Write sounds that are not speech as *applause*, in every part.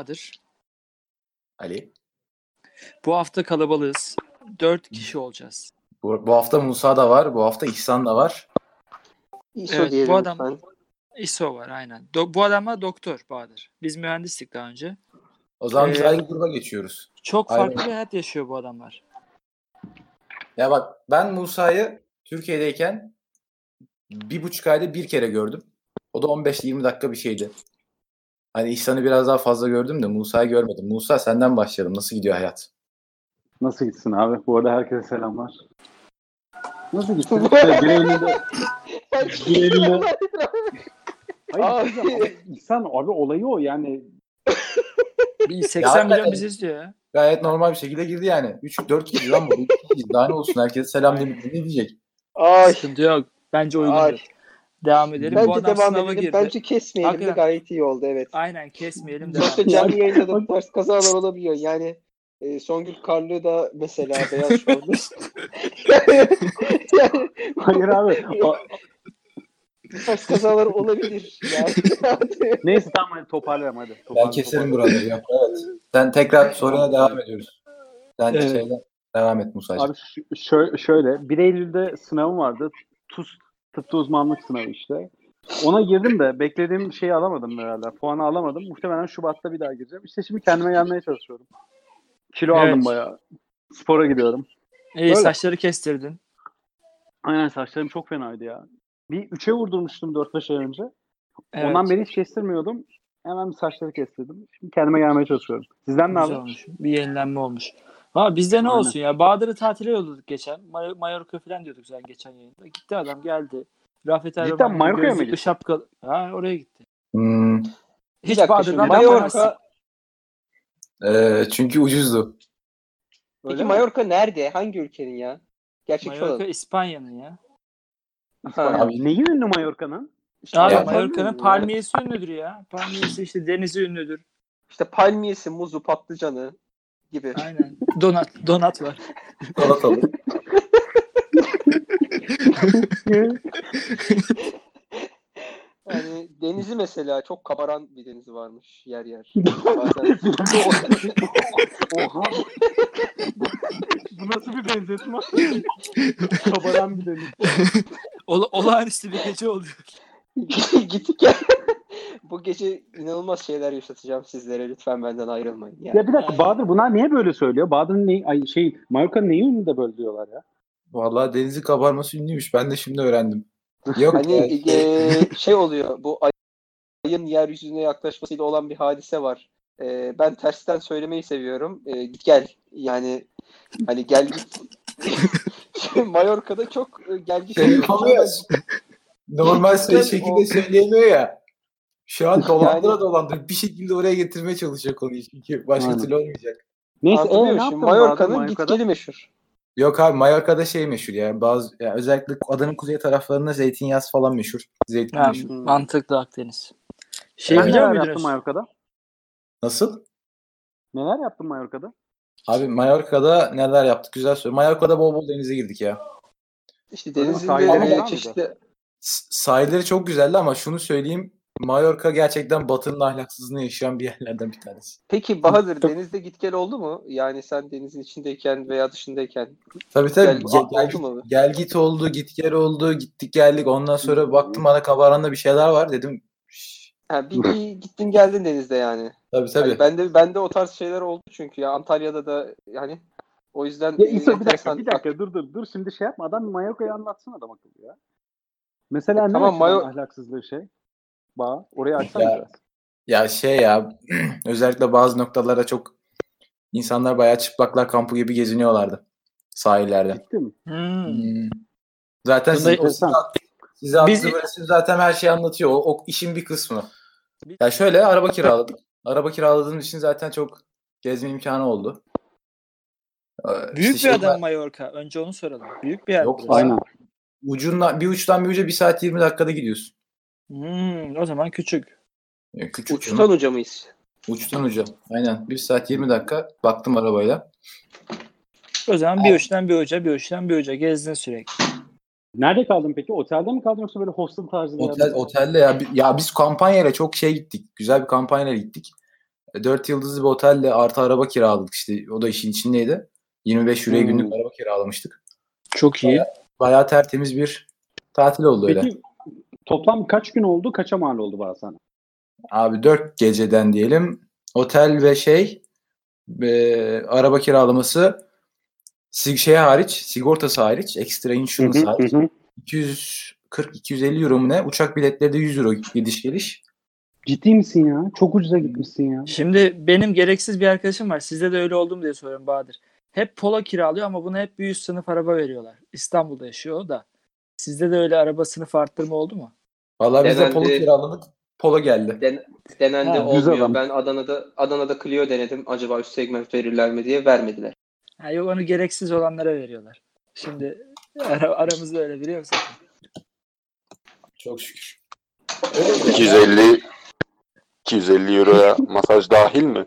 Bahadır. Ali. Bu hafta kalabalığız. Dört kişi olacağız. Bu, bu hafta Musa da var. Bu hafta İhsan da var. ISO Evet, diyelim bu adam- lütfen. ISO var aynen. Do- bu adamlar doktor Bahadır. Biz mühendislik daha önce. O zaman biz Ee, ayrı gruba geçiyoruz. Çok Aynen. farklı bir hayat yaşıyor bu adamlar. Ya bak ben Musa'yı Türkiye'deyken bir buçuk ayda bir kere gördüm. O da 15-20 dakika bir şeydi. Hani İhsan'ı biraz daha fazla gördüm de Musa'yı görmedim. Musa senden başlayalım. Nasıl gidiyor hayat? Nasıl gitsin abi? Bu arada herkese selamlar. Nasıl gitsin? İşte bir elinde... bir elinde... *laughs* Hayır, Abi. İhsan abi olayı o yani. Bir 80 hakikaten. milyon bizi izliyor ya. Gayet normal bir şekilde girdi yani. 3-4 kişi lan bu. Daha ne olsun? Herkese selam demeyip ne diyecek? Ay. Sıkıntı yok. Bence Ay. Devam edelim. bu Bence adam devam sınava edelim. girdi. Bence kesmeyelim de Hakikaten. gayet iyi oldu evet. Aynen kesmeyelim devam. Sonuçta canlı yayında da bu tarz kazalar olabiliyor. Yani e, Songül Karlı da mesela beyaz yani, *laughs* Hayır abi. *laughs* O- bu tarz kazalar olabilir. Yani. *laughs* Neyse tamam hadi toparlayalım hadi. Ben Toparlayalım, keserim toparlayalım. buraları. Evet. Sen tekrar soruya devam ediyoruz. Sen Evet. şeyden devam et Musa'cığım. Abi ş- şö- şöyle 1 Eylül'de sınavım vardı. TUS tıpta uzmanlık sınavı işte. Ona girdim de beklediğim şeyi alamadım herhalde. Puanı alamadım. Muhtemelen Şubat'ta bir daha gireceğim. İşte şimdi kendime gelmeye çalışıyorum. Kilo Evet. aldım bayağı. Spora gidiyorum. İyi Öyle. saçları kestirdin. Aynen saçlarım çok fenaydı ya. Bir 3'e vurdurmuştum 4-5 ay önce. Evet. Ondan beri hiç kestirmiyordum. Hemen saçları kestirdim. Şimdi kendime gelmeye çalışıyorum. Sizden ne haber? Bir yenilenme olmuş. Ha bizde ne Aynen. olsun ya. Bahadır'ı tatile yolladık geçen. May- Mallorca falan diyorduk zaten geçen yayında. Gitti adam geldi. Rafet Erdoğan Mallorca'ya mı gitti? şapkalı. Ha oraya gitti. Hmm, Hiç Bahadır'dan Mallorca... Mallorca, e, çünkü ucuzdu. peki Öyle mi? Mallorca nerede? Hangi ülkenin ya? Gerçekçi Mallorca olalım. İspanya'nın ya. Ha. Abi, Neyi ünlü Mallorca'nın? Abi Ya- Mallorca'nın palmiyesi ünlüdür ya. Palmiyesi işte denizi ünlüdür. İşte palmiyesi, muzu, patlıcanı gibi. Aynen. Donat, donat var. Salatalı. Yani denizi mesela çok kabaran bir denizi varmış yer yer. *laughs* Bazen Oha. Bu nasıl bir benzetme? Kabaran bir deniz. Ola, olağanüstü bir gece oluyor. *laughs* gittik gel. *laughs* Bu gece inanılmaz şeyler yaşatacağım sizlere. Lütfen benden ayrılmayın. Yani. Ya bir dakika Bahadır bunlar niye böyle söylüyor? Bahadır'ın ne, ay şey Mallorca'nın neyi ünlü de böyle diyorlar ya? Vallahi denizin kabarması ünlüymüş. Ben de şimdi öğrendim. Yok Hani ya, eee, şey oluyor. Bu ay- ayın yeryüzüne yaklaşmasıyla olan bir hadise var. Eee, ben tersten söylemeyi seviyorum. Eee, git gel. Yani hani gel git. Şey, *laughs* Mallorca'da çok e, gel git. şey. Normal şey şekilde söyleyemiyor ya. Şu an dolandıra Yani- dolandıra bir şekilde oraya getirmeye çalışıyor konuyu. Çünkü başka Aynen. türlü olmayacak. Neyse e, ne yaptın Mallorca'nın gitgeli meşhur. Yok abi Mallorca'da şey meşhur ya. Bazı ya özellikle adanın kuzey taraflarında zeytinyağı falan meşhur. Zeytin Ha, meşhur. mantıklı Akdeniz. Şey biliyor neler yaptın? Mallorca'da? Nasıl? Neler yaptın Mallorca'da? Abi Mallorca'da neler yaptık? Güzel soru. Mallorca'da bol bol denize girdik ya. İşte denizin de çeşitli Sahilleri çok güzeldi ama şunu söyleyeyim. Mallorca gerçekten batının ahlaksızlığını yaşayan bir yerlerden bir tanesi. Peki Bahadır denizde git gel oldu mu? Yani sen denizin içindeyken veya dışındayken. Tabii tabii. Gel- Gel, gel, oldu mu? gel git oldu, git gel oldu, gittik geldik. Ondan sonra baktım bana kabaranda bir şeyler var dedim. Ha, bir, bir gittin geldin denizde yani. Tabii tabii. Yani ben de ben de o tarz şeyler oldu çünkü ya Antalya'da da yani o yüzden Ya e, İso bir dakika bir dakika dur dur dur şimdi şey yapma adam Mallorca'yı anlatsın adam akıllı ya. Mesela ne Tamam, Mayo- ahlaksızlığı şey? Bağ orayı açsana Ya, biraz. Ya şey ya *clears throat* özellikle bazı noktalarda çok insanlar bayağı çıplaklar kampı gibi geziniyorlardı sahillerde. Ciddi mi? Hmm. Hmm. Zaten Bunda- size, size, size Biz- resim zaten her şeyi anlatıyor. O, o işin bir kısmı. Ya şöyle araba kiraladım. Araba kiraladığım için zaten çok gezme imkanı oldu. Ee, Büyük işte bir şey- adam Mallorca. Önce onu soralım. Büyük bir yer. Yok. Aynen. Ucundan, bir uçtan bir uca bir saat 20 dakikada gidiyorsun. Hmm, o zaman küçük. Yani küçük Uçtan canım. uca mıyız? Uçtan uca. Aynen. 1 saat 20 dakika baktım arabayla. O zaman bir uçtan bir uca, bir uçtan bir uca gezdin sürekli. Nerede kaldın peki? Otelde mi kaldın yoksa böyle hostel tarzı bir Otel, yerde otelde ya, ya biz kampanyayla çok şey gittik. Güzel bir kampanyayla gittik. 4 yıldızlı bir otelle artı araba kiraladık işte. O da işin içindeydi. 25 euroya Hmm. günlük araba kiralamıştık. Çok iyi. Bayağı tertemiz bir tatil oldu öyle. Peki toplam kaç gün oldu? Kaça mal oldu Bağsan? Abi 4 geceden diyelim. Otel ve şey e, araba kiralaması sig şeye hariç, sigortası hariç, ekstra insurance hariç 240-250 euro mu ne? Uçak biletleri de 100 euro gidiş geliş. Ciddi misin ya? Çok ucuza gitmişsin ya. Şimdi benim gereksiz bir arkadaşım var. Sizde de öyle oldu mu diye soruyorum Bahadır. Hep Polo kiralıyor ama buna hep bir üst sınıf araba veriyorlar. İstanbul'da yaşıyor o da. Sizde de öyle araba sınıfı arttırma oldu mu? Vallahi biz de polo kiraladık. Polo geldi. Den- denendi Ha, olmuyor. adam. Ben Adana'da Adana'da Clio denedim. Acaba üst segment verirler mi diye vermediler. Ha, yok onu gereksiz olanlara veriyorlar. Şimdi ara, aramızda öyle biliyor musun? Çok şükür. 250 250 euroya masaj dahil mi?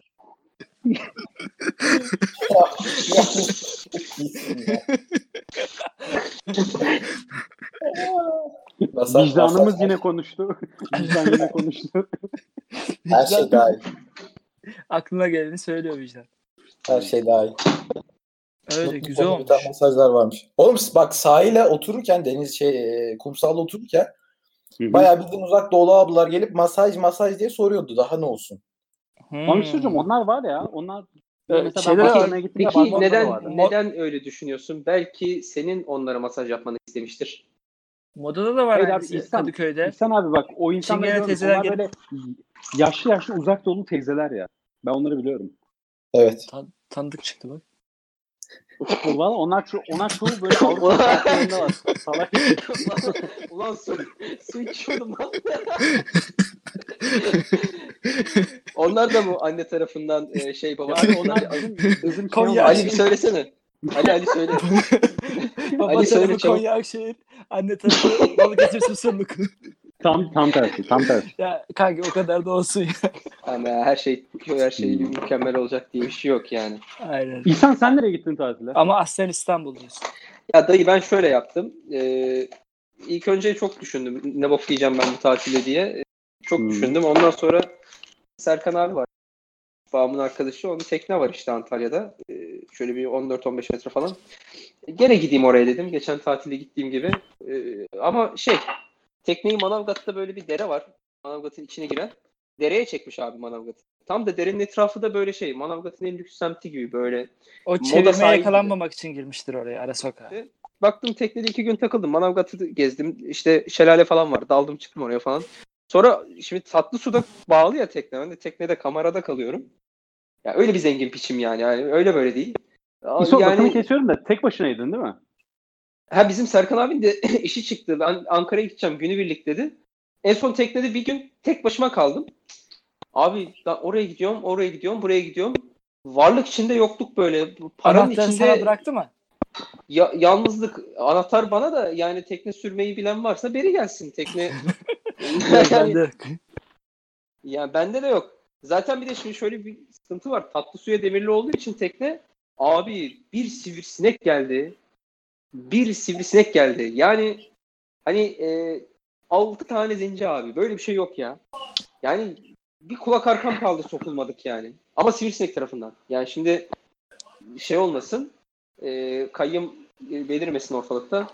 Masaj- Vicdanımız yine konuştu. *laughs* Vicdan yine konuştu. her şey dahil. Aklına geleni söylüyor vicdan. Her şey dahil. Öyle Çok güzel olmuş. güzel masajlar varmış. Oğlum bak sahile otururken deniz şey e, kumsalda otururken bayağı bildiğin uzak doğulu ablalar gelip masaj masaj diye soruyordu. Daha ne olsun? Hmm. Ama bir şey söyleyeceğim, onlar var ya. Onlar mesela şeyler ben gittim. Peki yabancı neden vardı. neden öyle düşünüyorsun? Belki senin onlara masaj yapmanı istemiştir. Modada da var Hayır abi, İhsan- Kadıköy'de. İhsan abi bak o Çingene görüyorum. teyzeler Onlar böyle yaşlı yaşlı uzak doğulu teyzeler ya. Ben onları biliyorum. Evet. Tan- tanıdık çıktı bak. Valla onlar ço onlar çoğu böyle Avrupa ülkelerinde var. Salak. *laughs* Ulan su, su içiyordum lan. *laughs* *laughs* Onlar da mı anne tarafından e, şey baba? Abi onlar bizim, bizim şey Konya olan- Ali bir söylesene. Ali Ali söyle. Baba Ali söyle çabuk. Konya Akşehir, anne tarafı Balıkesir Susurluk. tam tam tersi, tam tersi. ya kanka o kadar da olsun ya. Ama her şey her şey mükemmel olacak diye bir şey yok yani. Aynen. İhsan sen nereye gittin tatile? Ama aslen İstanbul'dayız. Ya dayı ben şöyle yaptım. Ee, ilk önce çok düşündüm. Ne bok yiyeceğim ben bu tatilde diye. Çok Hmm. düşündüm. Ondan sonra Serkan abi var. Babamın arkadaşı. Onun tekne var işte Antalya'da. Ee, şöyle bir 14-15 metre falan. Gene gideyim oraya dedim. Geçen tatilde gittiğim gibi. Ee, ama şey tekneyi Manavgat'ta böyle bir dere var. Manavgat'ın içine giren. Dereye çekmiş abi Manavgat'ı. Tam da derenin etrafı da böyle şey. Manavgat'ın en lüks semti gibi böyle O çevirmeye yakalanmamak için girmiştir oraya ara sokağa. Baktım teknede iki gün takıldım. Manavgat'ı gezdim. İşte şelale falan var. Daldım çıktım oraya falan. Sonra şimdi tatlı suda bağlı ya tekne. Ben de teknede kamerada kalıyorum. Ya öyle bir zengin piçim yani. yani öyle böyle değil. Aa, İhsan lafını yani kesiyorum da tek başınaydın değil mi? ha bizim Serkan abinin de *laughs* işi çıktı. Ben Ankara'ya gideceğim günübirlik dedi. En son teknede bir gün tek başıma kaldım. Abi ben oraya gidiyorum, oraya gidiyorum, buraya gidiyorum. Varlık içinde yokluk böyle. Paranın Anahtarı içinde sana bıraktı mı? ya, yalnızlık anahtar bana da yani tekne sürmeyi bilen varsa beri gelsin tekne. *laughs* Yok, yani, *laughs* bende. yani bende de yok. Zaten bir de şimdi şöyle bir sıkıntı var. Tatlı suya demirli olduğu için tekne abi bir sivrisinek geldi. Bir sivrisinek geldi. Yani hani e, 6 tane zenci abi. Böyle bir şey yok ya. Yani bir kulak arkam kaldı sokulmadık yani. Ama sivrisinek tarafından. Yani şimdi şey olmasın. E, kayyım e, belirmesin ortalıkta.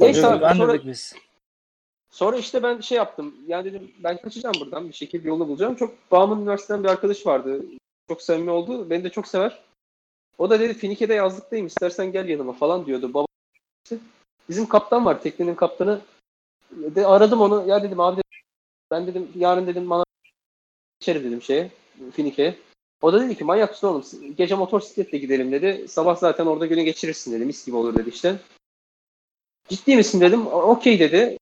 Neyse Tabii, abi Ben sonra, biz. Sonra işte ben şey yaptım. Yani dedim ben kaçacağım buradan bir şekilde yolunu bulacağım. Çok bağımın üniversiteden bir arkadaş vardı. Çok samimi oldu. Beni de çok sever. O da dedi Finike'de yazlıktayım istersen gel yanıma falan diyordu. Baba Bizim kaptan var teknenin kaptanı. De aradım onu. Ya dedim abi dedim, ben dedim yarın dedim bana içeri dedim şeye Finike'ye. O da dedi ki manyak mısın oğlum? Gece motosikletle gidelim dedi. Sabah zaten orada günü geçirirsin dedi. Mis gibi olur dedi işte. Ciddi misin dedim. "O- Okey dedi.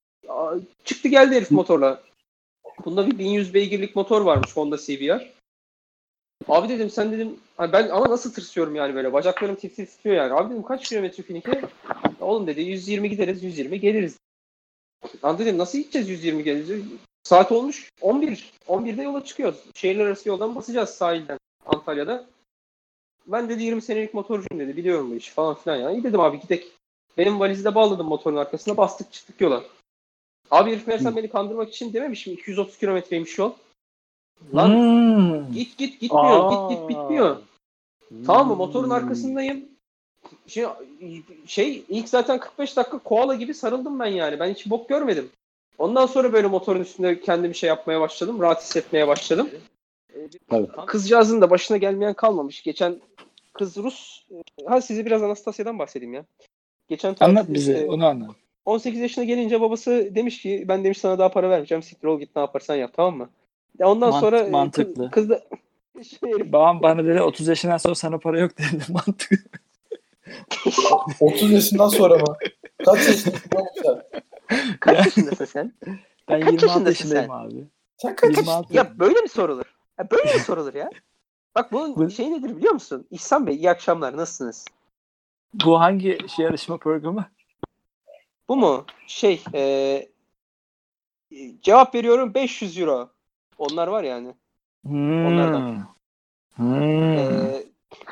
Çıktı geldi herif motorla. Bunda bir 1100 beygirlik motor varmış Honda CBR. Abi dedim sen dedim "Ay ben ama nasıl tırsıyorum yani böyle bacaklarım tir titriyor yani. Abi dedim kaç kilometre Finike? Oğlum dedi 120 gideriz 120 geliriz. Lan dedim nasıl gideceğiz 120 geliriz? Saat olmuş 11. 11'de yola çıkıyoruz. Şehirler arası yoldan basacağız sahilden Antalya'da. Ben dedi 20 senelik motorcuyum dedi. Biliyorum bu işi falan filan ya. İyi dedim abi gidek. Benim valizi de bağladım motorun arkasına. Bastık çıktık yola. Abi herif meğersem beni kandırmak için dememiş mi? 230 kilometreymiş yol. Lan Hmm. git git gitmiyor. Aa. Git git bitmiyor. Tamam mı? Motorun Hmm. arkasındayım. Şey, şey ilk zaten 45 dakika koala gibi sarıldım ben yani. Ben hiç bok görmedim. Ondan sonra böyle motorun üstünde kendim şey yapmaya başladım. Rahat hissetmeye başladım. Tabii. Kızcağızın da başına gelmeyen kalmamış. Geçen kız Rus. Ha size biraz Anastasya'dan bahsedeyim ya. Geçen Anlat bize. e, Onu anlat. 18 yaşına gelince babası demiş ki ben demiş sana daha para vermeyeceğim. Siktir ol git ne yaparsan yap tamam mı? Ya ondan Mant- sonra e, mantıklı. Kız, kız da şey, Babam bana dedi 30 yaşından sonra sana para yok dedi. *laughs* Mantıklı. 30 yaşından sonra mı? Kaç yaşındasın kaç yaşındasın sen? Ben Kaç 26 yaşındasın yaşındayım sen? abi. Sen kaç yaşındasın? 26. Ya böyle mi sorulur? Ya böyle mi sorulur ya? Bak bunun Bu- şey nedir biliyor musun? İhsan Bey iyi akşamlar nasılsınız? Bu hangi şey yarışma programı? Bu mu? Şey e, cevap veriyorum 500 euro. Onlar var yani. Hmm. Onlardan. Hmm. E,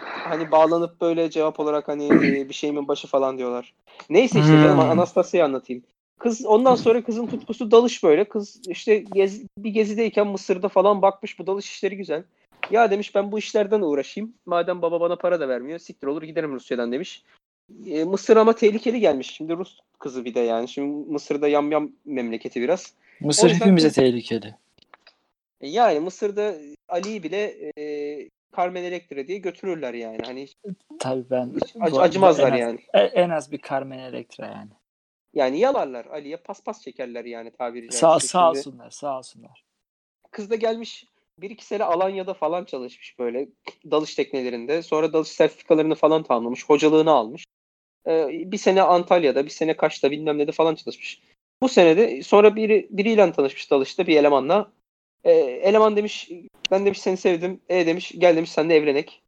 hani bağlanıp böyle cevap olarak hani e, bir şeyimin başı falan diyorlar. Neyse işte canım Hmm. Anastasya'yı anlatayım. Kız ondan sonra kızın tutkusu dalış böyle. Kız işte gez, bir gezideyken Mısır'da falan bakmış bu dalış işleri güzel. Ya demiş ben bu işlerden uğraşayım. Madem baba bana para da vermiyor. Siktir olur giderim Rusya'dan demiş. E, Mısır ama tehlikeli gelmiş. Şimdi Rus kızı bir de yani. Şimdi Mısır'da yamyam memleketi biraz. Mısır yüzden hepimize tehlikeli. E, Yani Mısır'da Ali'yi bile e, Carmen Electra diye götürürler yani. Hani hiç Tabii ben ac- acımazlar en az- yani. e- En az bir Carmen Electra yani. Yani yalarlar. Ali'ye paspas çekerler yani tabiri Sağ, caizse. sağ Şimdi olsunlar, sağ olsunlar. Kız da gelmiş bir iki sene Alanya'da falan çalışmış böyle dalış teknelerinde. Sonra dalış sertifikalarını falan tamamlamış. Hocalığını almış. Ee, bir sene Antalya'da, bir sene Kaş'ta bilmem ne de falan çalışmış. Bu senede sonra biri, biriyle tanışmış dalışta bir elemanla. Ee, eleman demiş ben demiş seni sevdim. E demiş gel demiş seninle evlenek.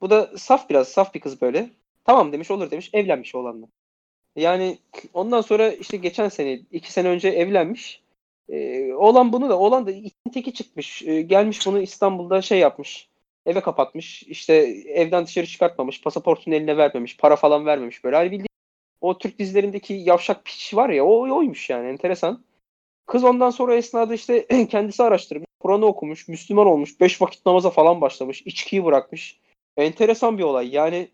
Bu da saf biraz saf bir kız böyle. Tamam demiş olur demiş evlenmiş oğlanla. Yani ondan sonra işte geçen sene iki sene önce evlenmiş. Ee, oğlan bunu da oğlan da itin teki çıkmış. Ee, gelmiş bunu İstanbul'da şey yapmış. Eve kapatmış. İşte evden dışarı çıkartmamış. Pasaportunu eline vermemiş. Para falan vermemiş. Böyle hani bildiğin o Türk dizilerindeki yavşak piç var ya o oymuş yani enteresan. Kız ondan sonra esnada işte *clears throat* kendisi araştırmış. Kur'an'ı okumuş. Müslüman olmuş. Beş vakit namaza falan başlamış. içkiyi bırakmış. Enteresan bir olay. Yani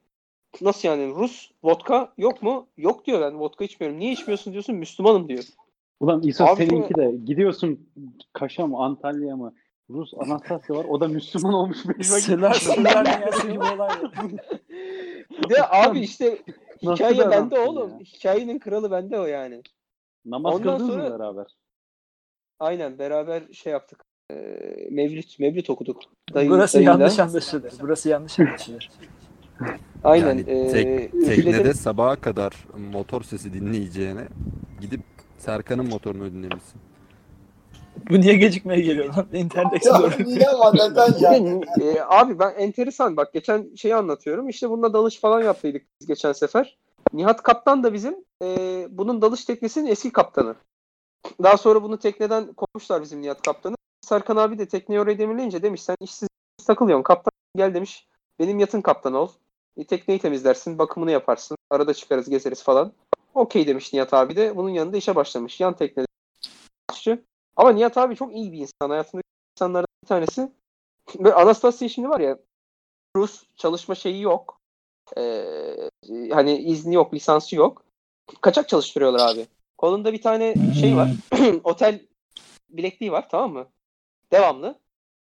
nasıl yani Rus vodka yok mu? Yok diyor ben vodka içmiyorum. Niye içmiyorsun diyorsun. Müslümanım diyor. Ulan İsa Abi seninki de gidiyorsun Kaş'a mı Antalya mı? Rus Anastasya var. O da Müslüman olmuş. Sırlar, sırlar dünyası gibi olay. De abi işte hikaye bende oğlum. ya? Hikayenin kralı bende o yani. Namaz Ondan kıldınız sonra- mı beraber? Aynen beraber şey yaptık. Ee, mevlüt, mevlüt okuduk. Dayı- Burası dayıyla. yanlış anlaşılır. Burası yanlış anlaşılır. Aynen. Yani tek- üfledim. teknede sabaha kadar motor sesi dinleyeceğine gidip Serkan'ın motorunu dinlemişsin. Bu niye gecikmeye geliyor lan? *laughs* İnternet Explorer. Ya niye *laughs* ama neden ya? Yani, e, abi ben enteresan bak geçen şeyi anlatıyorum. İşte bununla dalış falan yaptıydık biz geçen sefer. Nihat Kaptan da bizim e, bunun dalış teknesinin eski kaptanı. Daha sonra bunu tekneden kovmuşlar bizim Nihat Kaptan'ı. Serkan abi de tekneyi oraya demirleyince demiş sen işsiz takılıyorsun kaptan gel demiş. Benim yatın kaptanı ol. E, tekneyi temizlersin, bakımını yaparsın. Arada çıkarız, gezeriz falan. Okey demiş Nihat abi de. Bunun yanında işe başlamış. Yan teknede. Ama Nihat abi çok iyi bir insan. Hayatındaki insanlardan bir tanesi. *laughs* Ve Anastasia şimdi var ya Rus çalışma şeyi yok. Ee, hani izni yok, lisansı yok. Kaçak çalıştırıyorlar abi. Kolunda bir tane şey var. *clears throat* Otel bilekliği var tamam mı? Devamlı.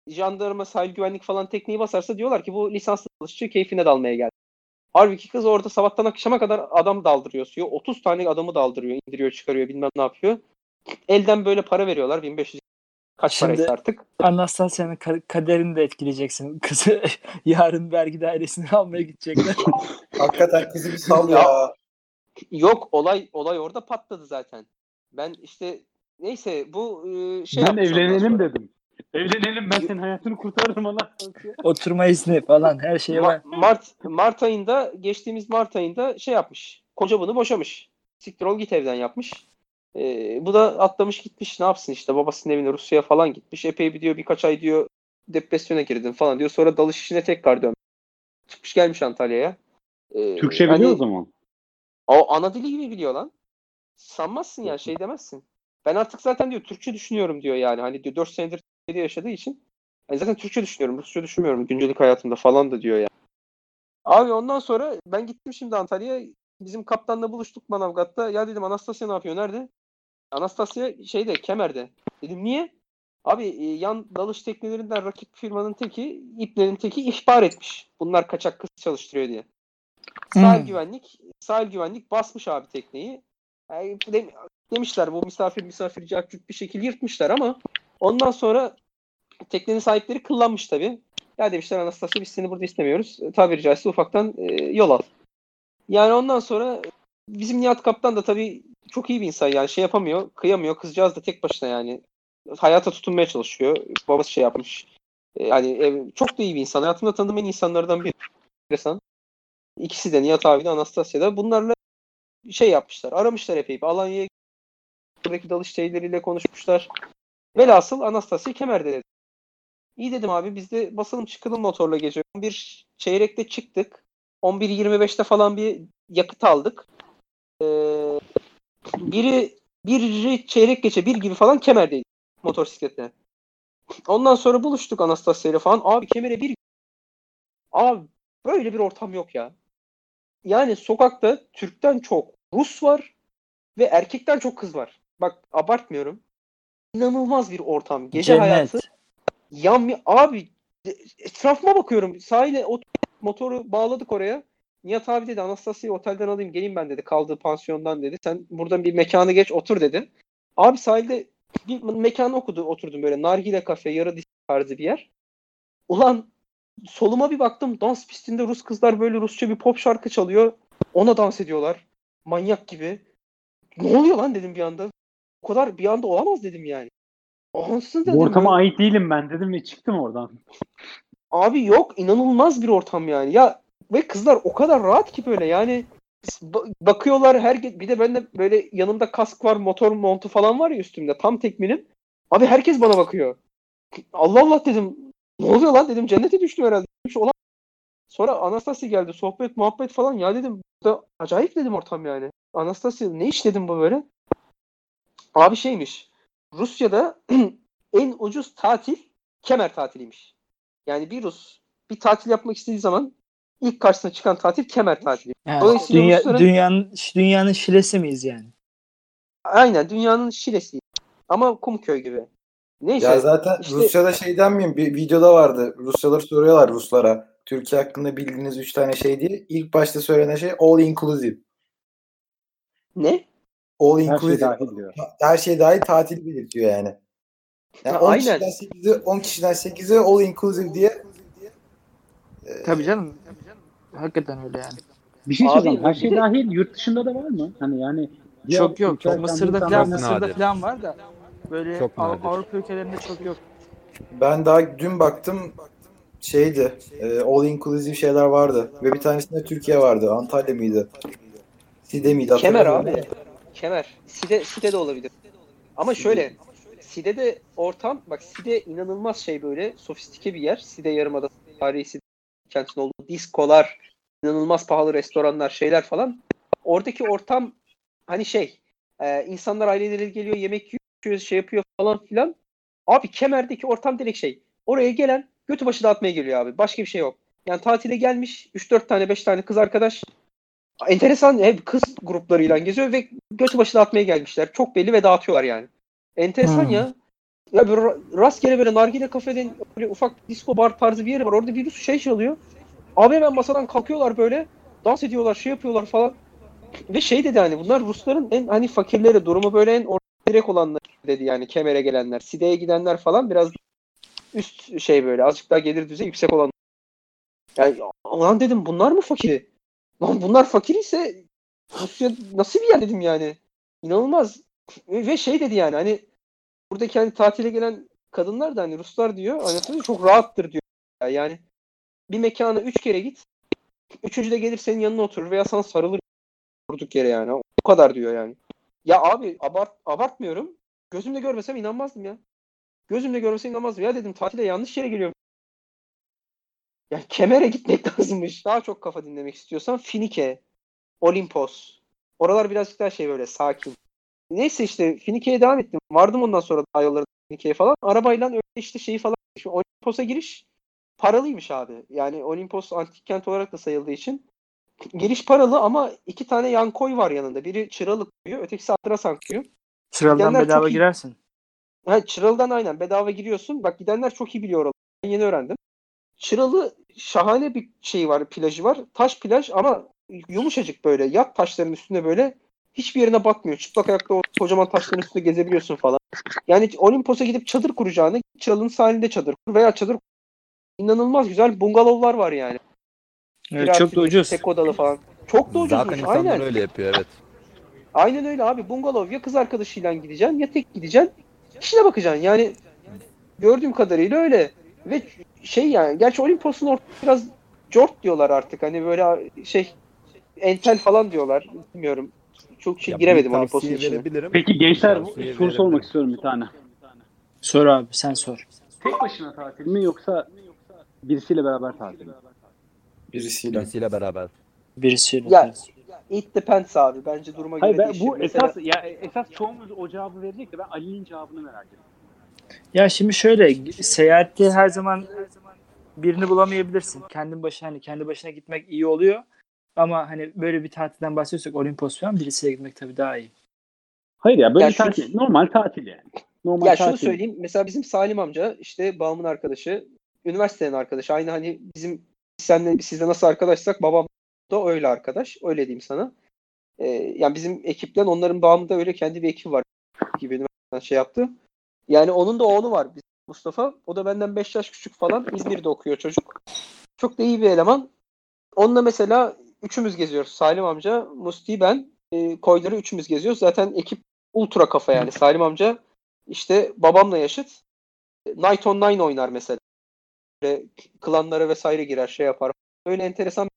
Jandarma, sahil güvenlik falan tekneyi basarsa diyorlar ki bu lisanslı çalışıyor keyfine dalmaya geldi. Halbuki kız orada sabahtan akşama kadar adam daldırıyor suya. 30 tane adamı daldırıyor, indiriyor, çıkarıyor bilmem ne yapıyor. Elden böyle para veriyorlar 1500 kaç Şimdi- paraysa artık. Anastasya'nın ka- kaderini de etkileyeceksin. *laughs* Kızı yarın vergi dairesine *laughs* almaya gidecekler. *laughs* Hakikaten kızı bir sal ya. Yok olay olay orada patladı zaten. Ben işte neyse bu e, şey ben evlenelim dedim. Evlenelim ben senin hayatını kurtarırım Anastasya. Oturma izni falan her şey var. Ma- Mart Mart ayında geçtiğimiz Mart ayında şey yapmış. Koca bunu boşamış. Siktir ol git evden yapmış. Ee, bu da atlamış gitmiş ne yapsın işte babasının evine Rusya'ya falan gitmiş. Epey bir diyor birkaç ay diyor depresyona girdim falan diyor. Sonra dalış işine tekrar dön. Çıkmış gelmiş Antalya'ya. Ee, Türkçe hani- biliyor o zaman. O ana dili gibi biliyor lan. Sanmazsın ya şey demezsin. Ben artık zaten diyor Türkçe düşünüyorum diyor yani. Hani diyor 4 senedir Türkiye'de yaşadığı için Yani zaten Türkçe düşünüyorum, Rusça düşünmüyorum. Güncelik hayatımda falan da diyor ya. Abi ondan sonra ben gittim şimdi Antalya'ya. Bizim kaptanla buluştuk Manavgat'ta. Ya dedim Anastasya ne yapıyor? Nerede? Anastasya şeyde, Kemer'de. Dedim niye? Abi e, yan dalış teknelerinden rakip firmanın teki, iplerin teki ihbar etmiş. Bunlar kaçak kız çalıştırıyor diye. Sahil Hmm. güvenlik, sahil güvenlik basmış abi tekneyi. Yani dem- demişler bu misafir misafir cahçut bir şekil yırtmışlar ama ondan sonra teknenin sahipleri kıllanmış tabii. Ya demişler Anastasya biz seni burada istemiyoruz. E, Tabiri caizse ufaktan e, yol al. Yani ondan sonra bizim Nihat Kaptan da tabii çok iyi bir insan yani şey yapamıyor, kıyamıyor. Kızcağız da tek başına yani hayata tutunmaya çalışıyor. Babası şey yapmış. E, Yani çok da iyi bir insan. Hayatımda tanıdığım en insanlardan biri. Enteresan. İkisi de Nihat abi de Anastasya da bunlarla şey yapmışlar. Aramışlar epey. Alanya'ya buradaki dalış şeyleriyle konuşmuşlar. Velhasıl Anastasya kemerde dedi. İyi dedim abi biz de basalım çıkalım motorla gece. 11 çeyrekte çıktık. 11.25'te falan bir yakıt aldık. Ee, biri biri çeyrek geçe bir gibi falan kemerdeydi motosikletle. Ondan sonra buluştuk Anastasya ile falan. Abi kemere bir Abi böyle bir ortam yok ya. Yani sokakta Türk'ten çok Rus var ve erkekten çok kız var. Bak abartmıyorum. İnanılmaz bir ortam. Gece Cennet. hayatı. Yan abi etrafıma bakıyorum. Sahile ot- motoru bağladık oraya. Nihat abi dedi Anastasya'yı otelden alayım geleyim ben dedi. Kaldığı pansiyondan dedi. Sen buradan bir mekanı geç otur dedi. Abi sahilde bir mekanı okudu oturdum böyle. Nargile kafe, yarı disk tarzı bir yer. Ulan soluma bir baktım dans pistinde Rus kızlar böyle Rusça bir pop şarkı çalıyor. Ona dans ediyorlar. Manyak gibi. Ne oluyor lan dedim bir anda. O kadar bir anda olamaz dedim yani. Ansız dedim. Bu ortama böyle. ait değilim ben dedim ve çıktım oradan. Abi yok inanılmaz bir ortam yani. Ya ve kızlar o kadar rahat ki böyle yani ba- bakıyorlar her bir de bende böyle yanımda kask var, motor montu falan var ya üstümde. Tam tekminim. Abi herkes bana bakıyor. Allah Allah dedim. Ne oluyor lan dedim. Cennete düştüm herhalde. Şu olan. Sonra Anastasya geldi. Sohbet, muhabbet falan. Ya dedim. burada acayip dedim ortam yani. Anastasya ne iş dedim bu böyle. Abi şeymiş. Rusya'da *clears throat* en ucuz tatil kemer tatiliymiş. Yani bir Rus bir tatil yapmak istediği zaman ilk karşısına çıkan tatil kemer tatili. Yani Dolayısıyla dünya, Rusların- dünyanın dünyanın şilesi miyiz yani? Aynen dünyanın Şile'si. Ama Kumköy gibi. Neyse. Ya zaten işte- Rusya'da şey denmiyor bir videoda vardı. Rusyalar soruyorlar Ruslara. Türkiye hakkında bildiğiniz 3 tane şey diye. İlk başta söylenen şey all inclusive. Ne? All Her şey inclusive. dahil diyor. Her şey dahil tatil belirtiyor yani. Yani Ha, 10 aynen. kişiden 8'i 10 kişiden 8'i all inclusive diye Tabii canım. Hakikaten öyle yani. Bir şey Abi, söyleyeceğim. Her şey dahil yurt dışında da var mı? Hani yani Çok yok. Çok Mısır'da falan Çok Mısır'da falan var da böyle Çok nadir. Avrupa ülkelerinde çok yok. ben daha dün baktım şeydi e, all inclusive şeyler vardı. Ve bir tanesinde Türkiye vardı. Antalya mıydı? Side miydi? Kemer abi. Kemer. Side, Side de olabilir. Ama şöyle. Side'de ortam bak Side inanılmaz şey böyle sofistike bir yer. Side Yarımada tarihi Side kentin olduğu diskolar, inanılmaz pahalı restoranlar, şeyler falan. Oradaki ortam hani şey e, insanlar aileleri geliyor yemek yiyor şey yapıyor falan filan. Abi Kemer'deki ortam direkt şey. Oraya gelen götü başı dağıtmaya geliyor abi. Başka bir şey yok. Yani tatile gelmiş 3-4 tane 5 tane kız arkadaş enteresan hep kız gruplarıyla geziyor ve götü başı dağıtmaya gelmişler. Çok belli ve dağıtıyorlar yani. Enteresan Hmm. ya. Ya ra- rastgele böyle nargile kafeden böyle ufak disco bar tarzı bir yer var. Orada bir şey çalıyor. Abi hemen masadan kalkıyorlar böyle. Dans ediyorlar, şey yapıyorlar falan. Ve şey dedi hani bunlar Rusların en hani fakirleri, durumu böyle en orta direk olanlar dedi yani kemere gelenler. Side'ye gidenler falan biraz üst şey böyle azıcık daha gelir düzey yüksek olan. Yani lan dedim bunlar mı fakir? Lan bunlar fakir ise Rusya nasıl bir yer dedim yani. İnanılmaz. Ve şey dedi yani hani buradaki hani tatile gelen kadınlar da hani Ruslar diyor anlatıyor çok rahattır diyor. Yani bir mekana üç kere git. Üçüncü de gelir senin yanına oturur veya sana sarılır durduk yere yani. O kadar diyor yani. Ya abi abart, abartmıyorum. Gözümle görmesem inanmazdım ya. Gözümle görmesem inanmazdım. Ya dedim tatile yanlış yere geliyorum. Ya kemere gitmek *laughs* lazımmış. Daha çok kafa dinlemek istiyorsan Finike, Olimpos. Oralar birazcık daha şey böyle sakin. Neyse işte Finike'ye devam ettim. Vardım ondan sonra daha yollara Finike'ye falan. Arabayla öyle işte şeyi falan Şimdi Olimpos'a giriş paralıymış abi. Yani Olimpos antik kent olarak da sayıldığı için giriş paralı ama iki tane yan koy var yanında. Biri Çıralı koyu, ötekisi Adrasan koyu. Sıraldan Gidenler bedava girersin. Ha, Çıralı'dan aynen bedava giriyorsun. Bak gidenler çok iyi biliyor oraları. Ben yeni öğrendim. Çıralı şahane bir şey var, plajı var. Taş plaj ama yumuşacık böyle. Yat taşların üstünde böyle. Hiçbir yerine batmıyor. Çıplak ayakta o kocaman taşların üstünde gezebiliyorsun falan. Yani Olimpos'a gidip çadır kuracağını Çıralı'nın sahilinde çadır kur veya çadır inanılmaz güzel bungalovlar var yani. Evet, çok da ucuz. Tek odalı falan. Çok da ucuzmuş. Zaten insanlar Aynen. öyle yapıyor evet. Aynen öyle abi. Bungalov ya kız arkadaşıyla gideceksin ya tek gideceksin. İşine bakacaksın. Yani gördüğüm kadarıyla öyle. Ve şey yani gerçi Olimpos'un ortası biraz cort diyorlar artık. Hani böyle şey entel falan diyorlar. Bilmiyorum. Çok şey Ya giremedim tavsiye içine. verebilirim. Peki gençler soru sormak istiyorum bir tane. Sor abi sen sor. Tek başına tatil mi yoksa birisiyle beraber tatil mi? Birisiyle. Birisiyle beraber. Birisiyle. Ya, It depends abi. Bence duruma göre Hayır ben değişir. bu Mesela- esas ya esas çoğumuz o cevabı verecek de ben Ali'nin cevabını merak ediyorum. Ya şimdi şöyle seyahatte her zaman birini bulamayabilirsin. Kendin başına hani kendi başına gitmek iyi oluyor. Ama hani böyle bir tatilden bahsediyorsak Olimpos falan birisiyle gitmek tabii daha iyi. Hayır ya böyle Ya bir şunu- tatil normal tatil yani. Normal Ya tatil. şunu söyleyeyim. Mesela bizim Salim amca işte babamın arkadaşı, üniversitenin arkadaşı. Aynı hani bizim senle sizle nasıl arkadaşsak babam da öyle arkadaş. Öyle diyeyim sana. Ee, yani bizim ekipten onların bağımında öyle kendi bir ekip var gibi üniversiteden şey yaptı. Yani onun da oğlu var Mustafa. O da benden 5 yaş küçük falan. İzmir'de okuyor çocuk. Çok da iyi bir eleman. Onunla mesela üçümüz geziyoruz. Salim amca, Musti ben, e, koyları üçümüz geziyoruz. Zaten ekip ultra kafa yani. Salim amca işte babamla yaşıt. Night Online oynar mesela. Böyle klanlara vesaire girer şey yapar. Öyle enteresan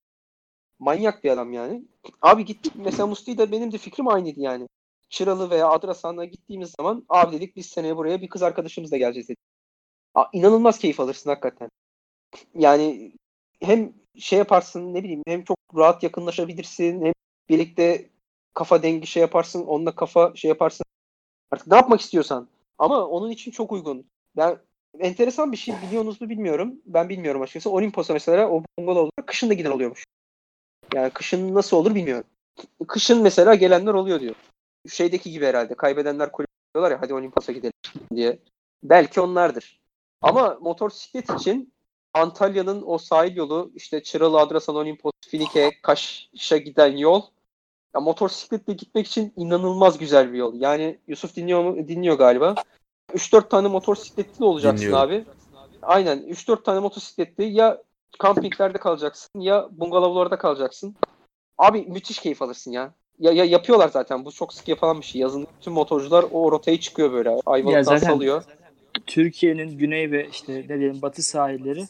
manyak bir adam yani. Abi gittik mesela Musti de benim de fikrim aynıydı yani. Çıralı veya Adrasan'a gittiğimiz zaman abi dedik biz seneye buraya bir kız arkadaşımızla geleceğiz dedik. Aa, inanılmaz keyif alırsın hakikaten. Yani hem şey yaparsın ne bileyim hem çok rahat yakınlaşabilirsin hem birlikte kafa dengi şey yaparsın onunla kafa şey yaparsın. Artık ne yapmak istiyorsan. Ama onun için çok uygun. Ben enteresan bir şey biliyorsunuz mu bilmiyorum. Ben bilmiyorum açıkçası. Olimpos'a mesela o bungalovlara kışın da giden oluyormuş. Yani kışın nasıl olur bilmiyorum. Kışın mesela gelenler oluyor diyor. Şeydeki gibi herhalde. Kaybedenler kulüp diyorlar ya hadi Olimpos'a gidelim diye. Belki onlardır. Ama motosiklet için Antalya'nın o sahil yolu işte Çıralı, Adrasan, Olimpos, Finike, Kaş'a giden yol ya motosikletle gitmek için inanılmaz güzel bir yol. Yani Yusuf dinliyor mu? Dinliyor galiba. 3-4 tane motosikletli olacaksın Dinliyorum. abi. Aynen 3-4 tane motosikletli ya kampinglerde kalacaksın ya bungalovlarda kalacaksın. Abi müthiş keyif alırsın ya. Ya, ya yapıyorlar zaten. Bu çok sık yapılan bir şey. Yazın bütün motorcular o rotaya çıkıyor böyle. Ya Ayvalık'tan zaten salıyor. Türkiye'nin güney ve işte ne diyelim batı sahilleri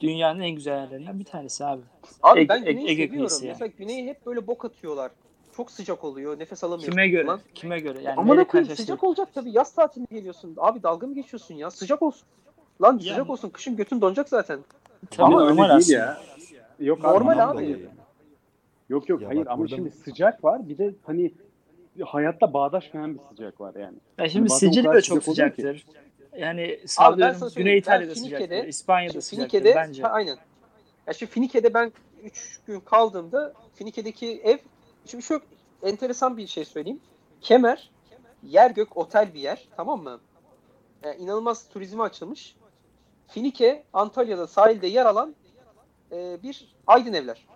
dünyanın en güzel yerlerinden bir tanesi abi. Abi ben Ege- Güney'i Ege seviyorum. kıyısı ya. Mesela Güney'e hep böyle bok atıyorlar. Çok sıcak oluyor. Nefes alamıyorsun. Kime göre? falan. Kime göre? Yani Ama ne koyayım sıcak olacak tabii. Yaz tatiline geliyorsun. Abi dalga mı geçiyorsun ya? Sıcak olsun. Lan Yani. sıcak olsun. Kışın götün donacak zaten. Tabii Ama öyle normal değil aslında. ya. Yok Normal abi. dolayı. Yok yok Ya hayır bak ama şimdi sıcak var bir de hani hayatta bağdaşmayan bir sıcak var yani. Ya şimdi o Sicilya da çok sıcak oluyor ki. Yani sallıyorum Güney söyleyeyim. İtalya'da Ben sıcaktır. Finike'de- İspanya'da sıcaktır Finike'de bence. ha, aynen. Ya şimdi Finike'de ben 3 gün kaldığımda Finike'deki ev şimdi çok enteresan bir şey söyleyeyim. Kemer yer gök otel bir yer tamam mı? Yani inanılmaz turizme açılmış. Finike Antalya'da sahilde yer alan e, bir aydın evler.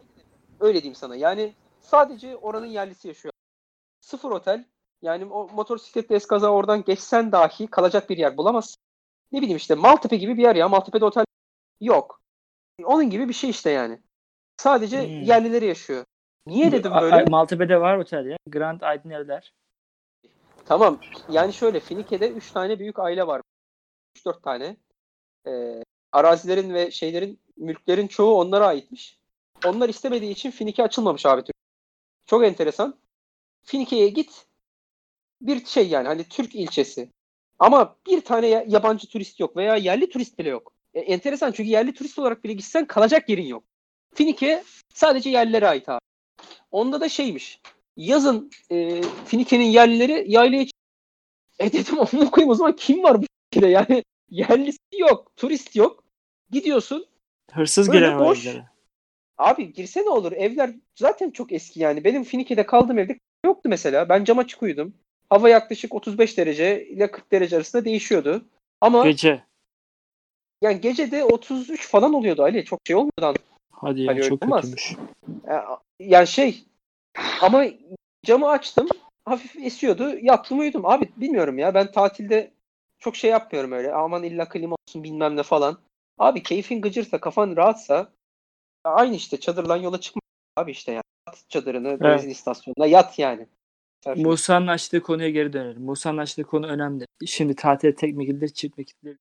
Öyle diyeyim sana. Yani sadece oranın yerlisi yaşıyor. Sıfır otel. Yani o motosikletle eskaza oradan geçsen dahi kalacak bir yer bulamazsın. Ne bileyim işte Maltepe gibi bir yer ya. Maltepe'de otel yok. Onun gibi bir şey işte yani. Sadece Hmm. yerlileri yaşıyor. Niye dedim A- böyle? A- Maltepe'de var otel ya. Grand Aydın Evler. Tamam. Yani şöyle Finike'de 3 tane büyük aile var. 3-4 tane. Ee, arazilerin ve şeylerin, mülklerin çoğu onlara aitmiş. Onlar istemediği için Finike açılmamış abi. Çok enteresan. Finike'ye git. Bir şey yani hani Türk ilçesi. Ama bir tane ya- yabancı turist yok veya yerli turist bile yok. E, enteresan çünkü yerli turist olarak bile gitsen kalacak yerin yok. Finike sadece yerlilere ait abi. Onda da şeymiş. Yazın e, Finike'nin yerlileri yaylaya E dedim onu koyayım o zaman kim var bu ülkede yani Yerlisi yok. Turist yok. Gidiyorsun. Hırsız o boş. evlere. Abi girse ne olur? Evler zaten çok eski yani. Benim Finike'de kaldığım evde yoktu mesela. Ben cam açık uyudum. Hava yaklaşık 35 derece ile 40 derece arasında değişiyordu. Ama Gece. yani gece de 33 falan oluyordu Ali. Çok şey olmuyordu. Hadi ya öyle çok olmaz. kötümüş. Yani şey ama camı açtım. Hafif esiyordu. Yattım uyudum. Abi bilmiyorum ya. Ben tatilde çok şey yapmıyorum öyle. Aman illa klima olsun bilmem ne falan. Abi keyfin gıcırsa kafan rahatsa aynı işte çadırlan yola çıkma abi işte yani. Yat çadırını benzin istasyonuna yat yani. Musa'nın açtığı konuya geri dönelim. Musa'nın açtığı konu önemli. Şimdi tatile tek mi gidilir, çift mi gidilir?